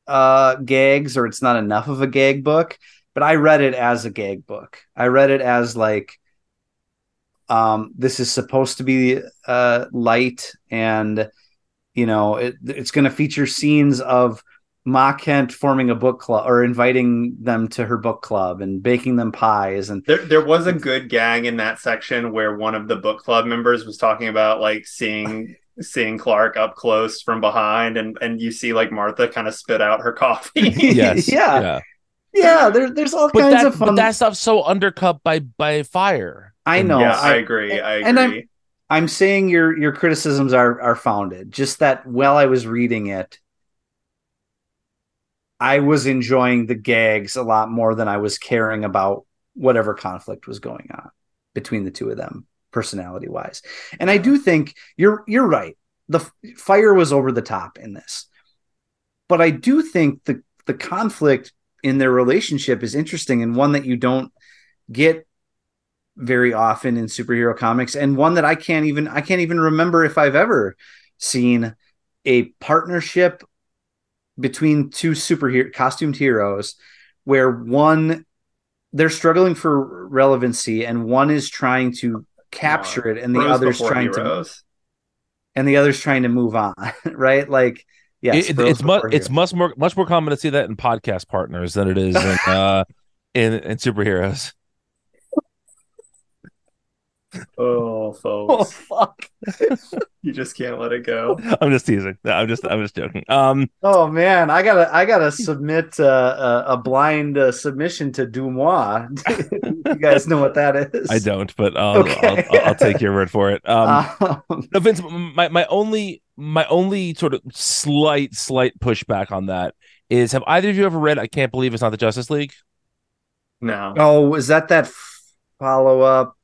uh, gags or it's not enough of a gag book but I read it as a gag book. I read it as like um, this is supposed to be uh, light and you know it, it's going to feature scenes of Ma Kent forming a book club or inviting them to her book club and baking them pies and There, there was a good gag in that section where one of the book club members was talking about like seeing seeing Clark up close from behind, and and you see like Martha kind of spit out her coffee. Yes. Yeah. yeah. Yeah, there, there's all But kinds that, of fun. but that stuff's so undercut by by fire. I know. yeah, I, I, agree. I agree. and I'm- I'm saying your your criticisms are are founded. Just that while I was reading it, I was enjoying the gags a lot more than I was caring about whatever conflict was going on between the two of them, personality wise. And I do think you're you're right. The f- fire was over the top in this, but I do think the the conflict in their relationship is interesting and one that you don't get very often in superhero comics and one that I can't even I can't even remember if I've ever seen a partnership between two superhero costumed heroes where one they're struggling for relevancy and one is trying to capture it and the Bros other's trying to and the other's trying to move on right? Like yes It- it's much it's much more much more common to see that in podcast partners than it is in uh in, in superheroes. Oh, oh fuck you just can't let it go. I'm just teasing. No, I'm just I'm just joking. Um Oh man, I gotta I gotta submit uh, a, a blind uh, submission to Dumois. You guys know what that is? I don't, but I'll, Okay. I'll, I'll take your word for it. Um Um, no, Vince, my my only my only sort of slight slight pushback on that is have either of you ever read I can't believe it's not the Justice League? No, oh, is that that follow up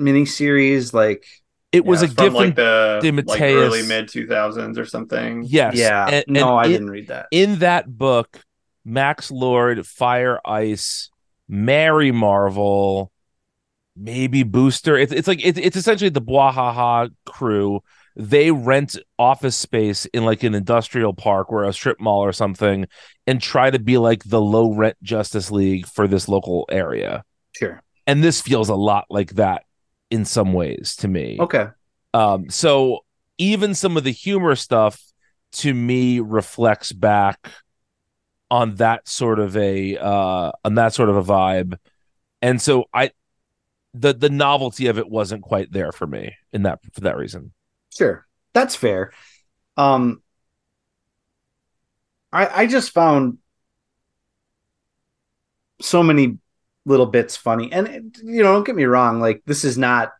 miniseries? Like, It was Yeah, a from gift like the like early mid two thousands or something. yes. yeah, and- no, and I it- didn't read that. in that book, Max Lord, Fire Ice, Mary Marvel, maybe Booster. It's it's like it's it's essentially the Bwahaha crew. They rent office space in like an industrial park or a strip mall or something, and try to be like the low rent Justice League for this local area. Sure. And this feels a lot like that in some ways to me. Okay. Um, so even some of the humor stuff to me reflects back on that sort of a uh on that sort of a vibe. And so I the the novelty of it wasn't quite there for me in that for that reason. Sure. That's fair. Um, I I just found so many little bits funny, and you know, don't get me wrong. Like this is not.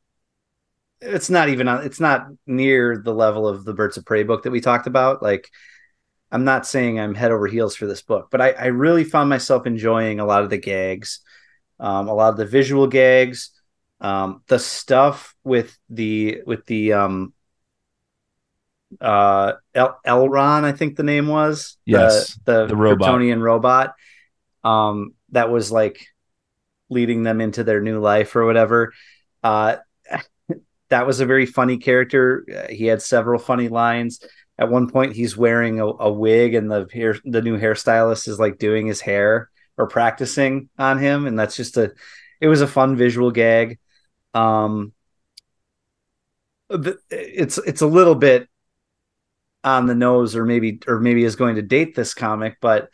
It's not even. on- It's not near the level of the Birds of Prey book that we talked about. Like, I'm not saying I'm head over heels for this book, but I, I really found myself enjoying a lot of the gags, um, a lot of the visual gags, um, the stuff with the with the um, uh El- L-Ron, I think the name was. Yes, the, the robot. Kryptonian robot. Um, that was like leading them into their new life or whatever. Uh, that was a very funny character. Uh, he had several funny lines. At one point, he's wearing a, a wig, and the hair, the new hairstylist is like doing his hair or practicing on him, and that's just a. It was a fun visual gag. Um, it's it's a little bit on the nose, or maybe or maybe is going to date this comic, but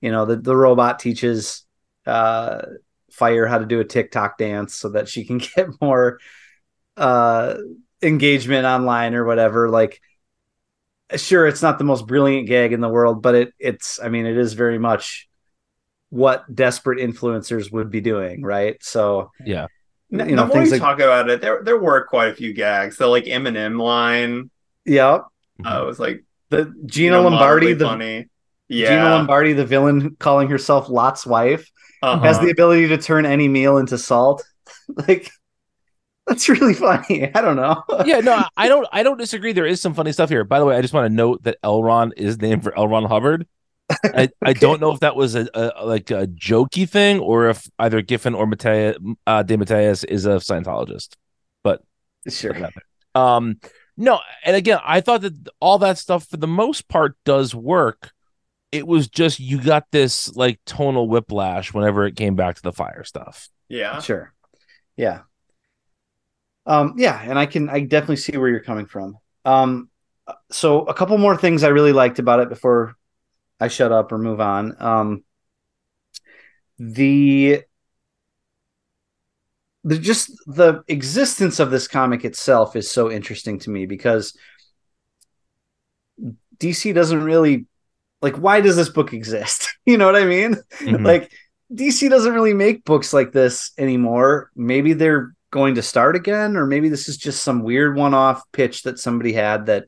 you know the the robot teaches uh fire how to do a TikTok dance so that she can get more uh engagement online or whatever like sure it's not the most brilliant gag in the world but it it's i mean it is very much what desperate influencers would be doing right so Yeah. N- You know, the more things you like- talk about it, there there were quite a few gags. The like Eminem line, yeah uh, was like the you gina know, lombardi the funny. gina lombardi the villain calling herself lot's wife uh-huh. has the ability to turn any meal into salt like that's really funny i don't know yeah, no, I- I don't I don't disagree. There is some funny stuff here. By the way, I just want to note that L-Ron is named for L. Ron Hubbard. I, I don't know if that was a, a like a jokey thing or if either Giffen or Mattea, uh, De Matteis is a Scientologist. But sure Um, no, and again, I thought that all that stuff for the most part does work. It was just you got this like tonal whiplash whenever it came back to the fire stuff. yeah. Sure. Yeah. Um, yeah, and I can I definitely see where you're coming from. Um, so a couple more things I really liked about it before I shut up or move on. Um, the the just the existence of this comic itself is so interesting to me because DC doesn't really like why does this book exist? you know what I mean? Mhm. Like DC doesn't really make books like this anymore. Maybe they're going to start again or maybe this is just some weird one-off pitch that somebody had that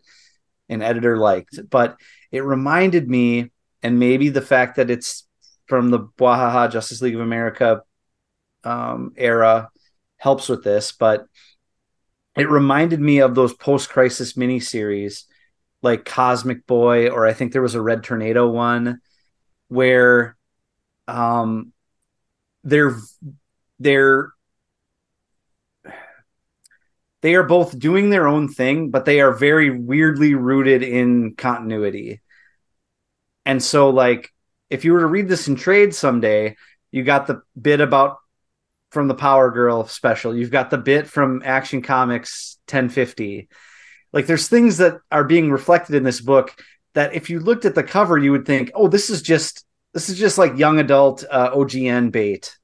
an editor liked. But it reminded me and maybe the fact that it's from the Bwahaha Justice League of America um, era helps with this, but it reminded me of those post-crisis miniseries like Cosmic Boy, or I think there was a Red Tornado one where um they're they're they are both doing their own thing, but they are very weirdly rooted in continuity. And so like if you were to read this in trade someday, you got the bit about from the Power Girl special. You've got the bit from Action Comics 1050. Like there's things that are being reflected in this book that if you looked at the cover, you would think, oh, this is just this is just like young adult uh, OGN bait.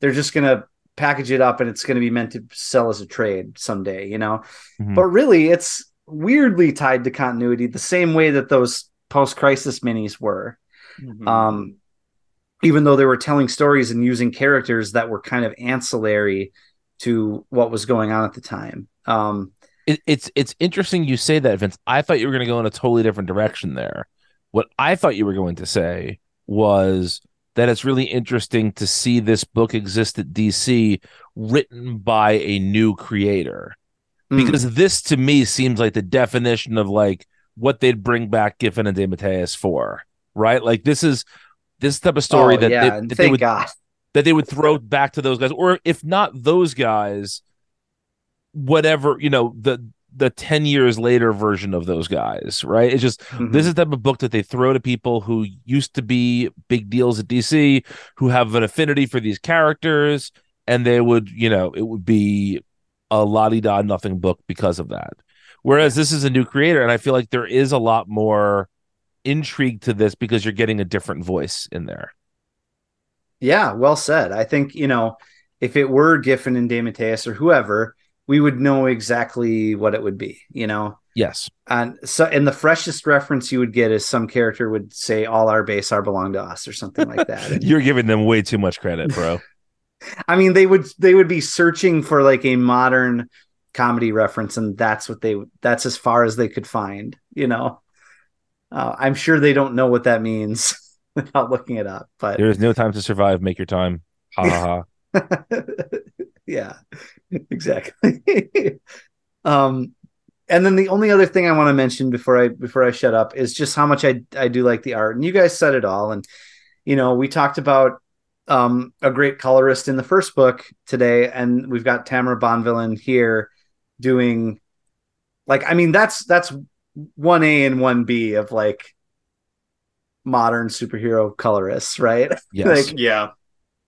They're just gonna package it up and it's gonna be meant to sell as a trade someday, you know. Mhm. But really, it's weirdly tied to continuity, the same way that those post-crisis minis were Mhm. um, even though they were telling stories and using characters that were kind of ancillary to what was going on at the time. Um, it, it's it's interesting you say that, Vince. I thought you were going to go in a totally different direction there. What I thought you were going to say was that it's really interesting to see this book exist at DC, written by a new creator. mm, Because this to me seems like the definition of like what they'd bring back Giffen and DeMatteis for, right? Like this is this type of story oh, that, yeah, they, that they would God. that they would throw back to those guys, or if not those guys, whatever you know the the ten years later version of those guys, right? It's just Mhm. this is the type of book that they throw to people who used to be big deals at DC, who have an affinity for these characters, and they would you know it would be a la di da nothing book because of that. Whereas this is a new creator, and I feel like there is a lot more intrigue to this because you're getting a different voice in there. Yeah, well said. I think you know if it were Giffen and DeMatteis or whoever, we would know exactly what it would be. You know, Yes. and so and the freshest reference you would get is some character would say, "All our base are belong to us" or something like that. You're giving them way too much credit, bro. I mean, they would they would be searching for like a modern comedy reference, and that's what they that's as far as they could find. You know, uh, I'm sure they don't know what that means without looking it up, but There is no time to survive. Make your time. Ha ha ha. Yeah, exactly. um, and then the only other thing I want to mention before I before I shut up is just how much I I do like the art, and you guys said it all, and you know we talked about um a great colorist in the first book today, and we've got Tamra Bonvillain here doing like I mean that's that's one A and one B of like modern superhero colorists, right? Yes. Like, yeah.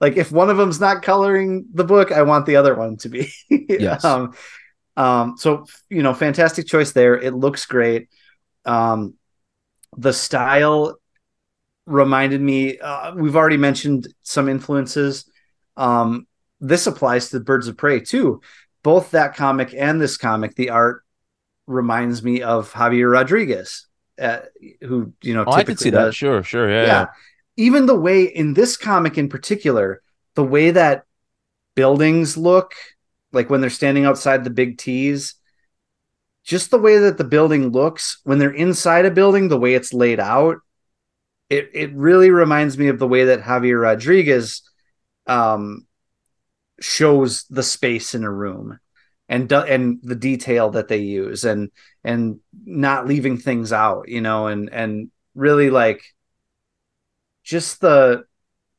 Like if one of them's not coloring the book i want the other one to be Yes. um, um so you know fantastic choice there it looks great um the style reminded me uh, we've already mentioned some influences um this applies to birds of prey too both that comic and this comic the art reminds me of javier rodriguez uh, who you know Oh, I could see that. Sure, sure. Yeah. yeah. yeah. Even the way in this comic in particular, the way that buildings look, like when they're standing outside the big T's, just the way that the building looks when they're inside a building, the way it's laid out, it it really reminds me of the way that Javier Rodriguez um shows the space in a room and and the detail that they use and and not leaving things out, you know, and and really like just the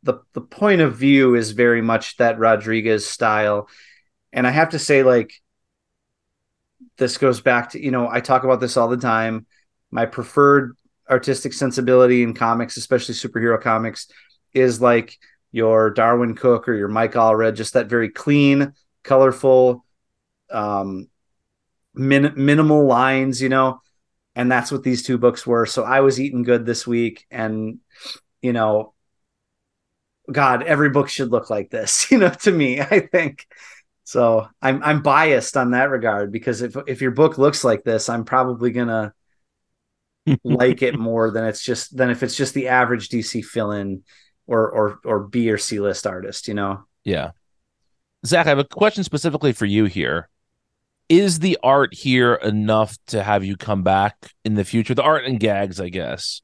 the the point of view is very much that Rodriguez style. And I have to say, like, this goes back to, you know, I talk about this all the time. My preferred artistic sensibility in comics, especially superhero comics, is like your Darwyn Cooke or your Mike Allred, just that very clean, colorful, um, min- minimal lines, you know. and that's what these two books were. So I was eating good this week, and you know, God, every book should look like this. You know, to me, I think. So I'm I'm biased on that regard because if if your book looks like this, I'm probably gonna like it more than it's just than if it's just the average DC fill in or or or B or C list artist, you know. Yeah. Zach, I have a question specifically for you here. Is the art here enough to have you come back in the future? The art and gags, I guess.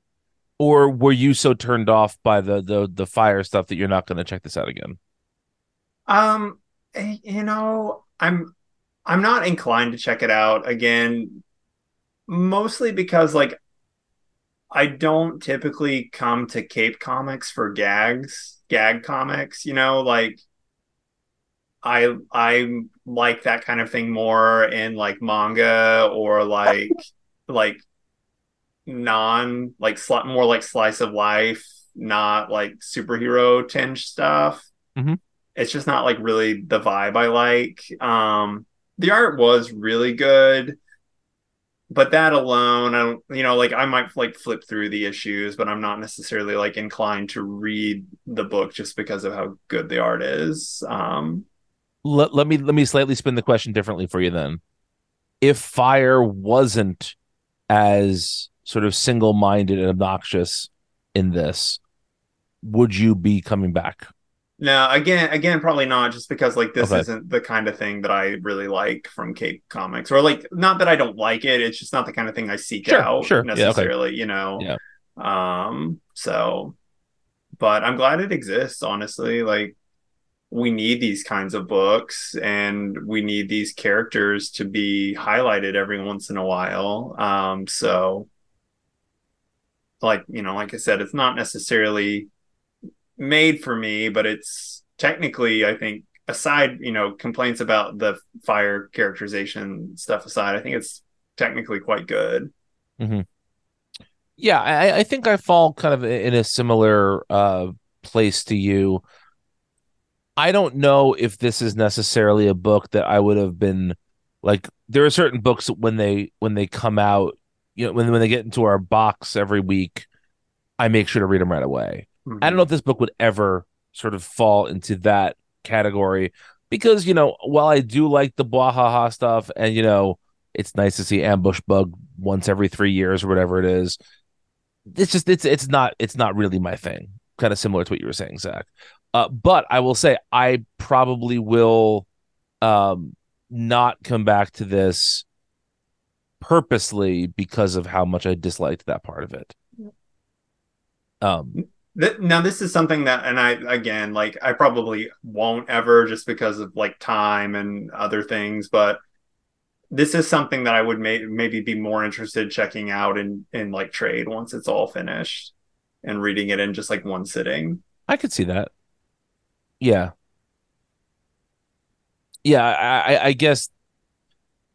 Or were you so turned off by the the the fire stuff that you're not going to check this out again? Um, eh, you know, I'm I'm not inclined to check it out again, mostly because like I don't typically come to Cape Comics for gags, gag comics, you know, like I I like that kind of thing more in like manga or like like non like sli- more like slice of life, not like superhero tinge stuff. Mhm. It's just not like really the vibe I like. Um the art was really good but that alone, I don't, you know, like I might like flip through the issues, but I'm not necessarily like inclined to read the book just because of how good the art is. Um, Let, let me let me slightly spin the question differently for you then. If fire wasn't as sort of single-minded and obnoxious in this, would you be coming back? no, again, again, probably not, just because like this Okay. isn't the kind of thing that I really like from Cape Comics, or like not that I don't like it, it's just not the kind of thing I seek Sure, out sure. Yeah, okay. necessarily, you know. Yeah. Um, so, but I'm glad it exists. Honestly, like we need these kinds of books and we need these characters to be highlighted every once in a while um so like you know like i said it's not necessarily made for me but it's technically i think aside you know complaints about the fire characterization stuff aside i think it's technically quite good Yeah, I, I think I fall kind of in a similar uh, place to you. I don't know if this is necessarily a book that I would have been like. There are certain books when they when they come out, you know, when when they get into our box every week, I make sure to read them right away. I don't know if this book would ever sort of fall into that category because you know while I do like the Bwahaha stuff and you know it's nice to see Ambush Bug once every three years or whatever it is. It's just it's it's not it's not really my thing. Kind of similar to what you were saying, Zach. Uh, but I will say I probably will um, not come back to this purposely because of how much I disliked that part of it. Um, now this is something that and i again like i probably won't ever just because of like time and other things but this is something that i would may- maybe be more interested checking out in in like trade once it's all finished and reading it in just like one sitting I could see that. Yeah. Yeah, I, I, I guess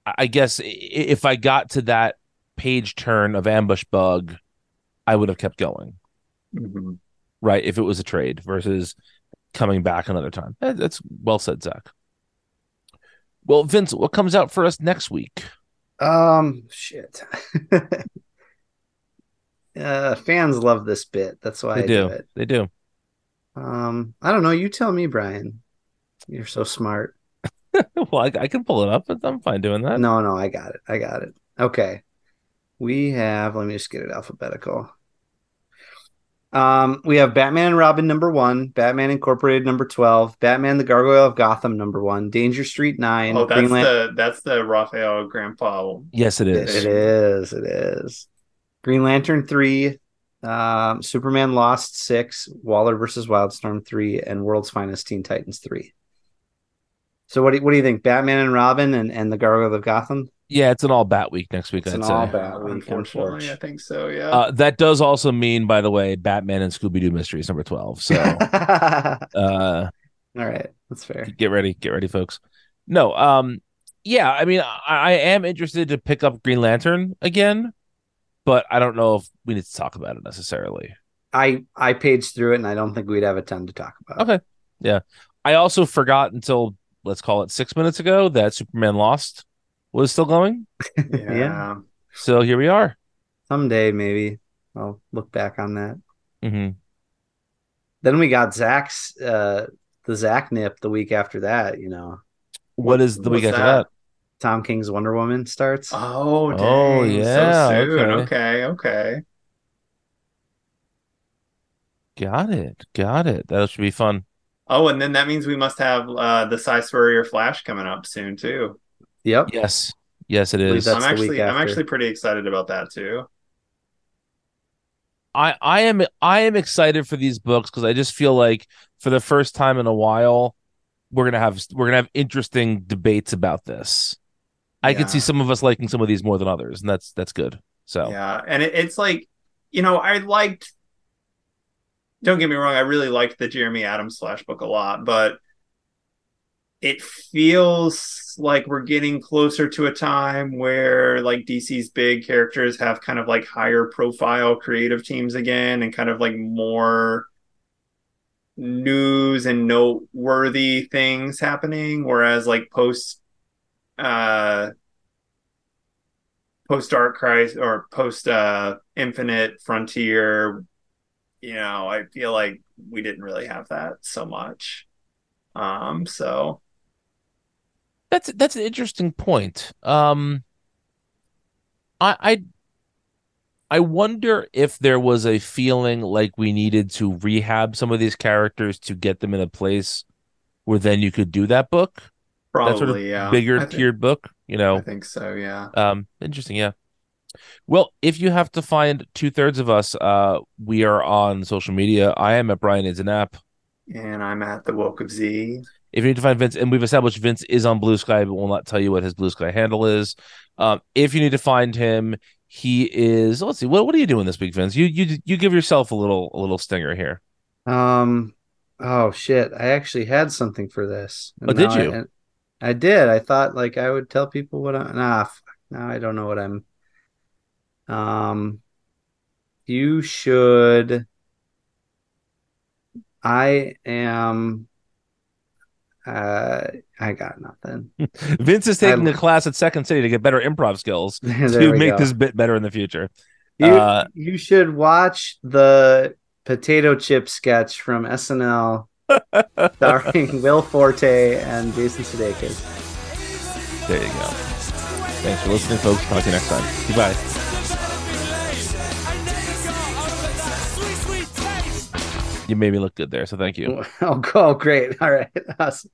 I guess if I got to that page turn of ambush bug, I would have kept going. Right, if it was a trade versus coming back another time. Eh, That's well said, Zach. Well, Vince, what comes out for us next week? Um, shit. uh, fans love this bit. That's why They I do. do it. They do. Um, I don't know. You tell me, Brian. You're so smart. well, I, I can pull it up, but I'm fine doing that. No, no, I got it. I got it. Okay. We have, let me just get it alphabetical. Um, we have Batman and Robin number one, Batman Incorporated number 12, Batman the Gargoyle of Gotham number one, Danger Street nine, oh that's Green Lan- the that's the Rafael Grampá Yes, it is. It is. It is. Green Lantern three, um, Superman Lost six, Waller versus Wildstorm three, and World's Finest Teen Titans three. So what do you, what do you think? Batman and Robin and, and the Gargoyle of Gotham? Yeah, it's an all bat week next week. It's I'd an say. all bat week, unfortunately i think so yeah Uh, that does also mean, by the way, Batman and Scooby Doo Mysteries number twelve. So, All uh, right, that's fair. get ready, get ready, folks. No, um, yeah, I mean, I, I am interested to pick up Green Lantern again, but I don't know if we need to talk about it necessarily. I I paged through it, and I don't think we'd have a ton to talk about. Okay. Yeah, I also forgot until let's call it six minutes ago that Superman Lost was still going. yeah Yeah. So here we are. Someday maybe I'll look back on that. hmm Then we got Zach's uh the Zach nip the week after that, you know. What is the week what's after that? that? Tom King's Wonder Woman starts. Oh, dang. Oh, yeah, So soon. okay. Okay, okay. Got it. Got it. That should be fun. Oh, and then that means we must have uh the Si Spurrier Flash coming up soon too. Yep. Yes. Yes, it believe is. That's I'm actually I'm actually pretty excited about that too. I I am I am excited for these books because I just feel like for the first time in a while we're gonna have we're gonna have interesting debates about this. I can see some of us liking some of these more than others, and that's that's good. So Yeah, and it, it's like, you know, I liked. Don't get me wrong, I really liked the Jeremy Adams Flash book a lot, but it feels like we're getting closer to a time where like DC's big characters have kind of like higher profile creative teams again, and kind of like more news and noteworthy things happening, whereas like post uh post Dark Crisis or post uh Infinite Frontier, you know, I feel like we didn't really have that so much. Um, so that's that's an interesting point. Um, I I I wonder if there was a feeling like we needed to rehab some of these characters to get them in a place where then you could do that book, probably that sort of yeah, bigger think, tiered book. You know, I think so. Yeah. Um, interesting, yeah. Well, if you have to find two thirds of us, uh, we are on social media. I am at Brian is an app. And I'm at the Woke of Z. If you need to find Vince, and we've established Vince is on Blue Sky, but we'll not tell you what his Blue Sky handle is. Um, if you need to find him, he is. Let's see. What what are you doing this week, Vince? You you you give yourself a little a little stinger here. Um oh shit. I actually had something for this. Oh, did now I- you? I, did. I thought like I would tell people what I nah now I don't know what I'm um you should I am uh I got nothing. Vince is taking I- a class at Second City to get better improv skills to make go. this bit better in the future. You, Uh, you should watch the potato chip sketch from SNL starring Will Forte and Jason Sudeikis. There you go. Thanks for listening, folks. Talk to you next time. Goodbye. You made me look good there, so thank you. Oh, oh, great. All right. Awesome.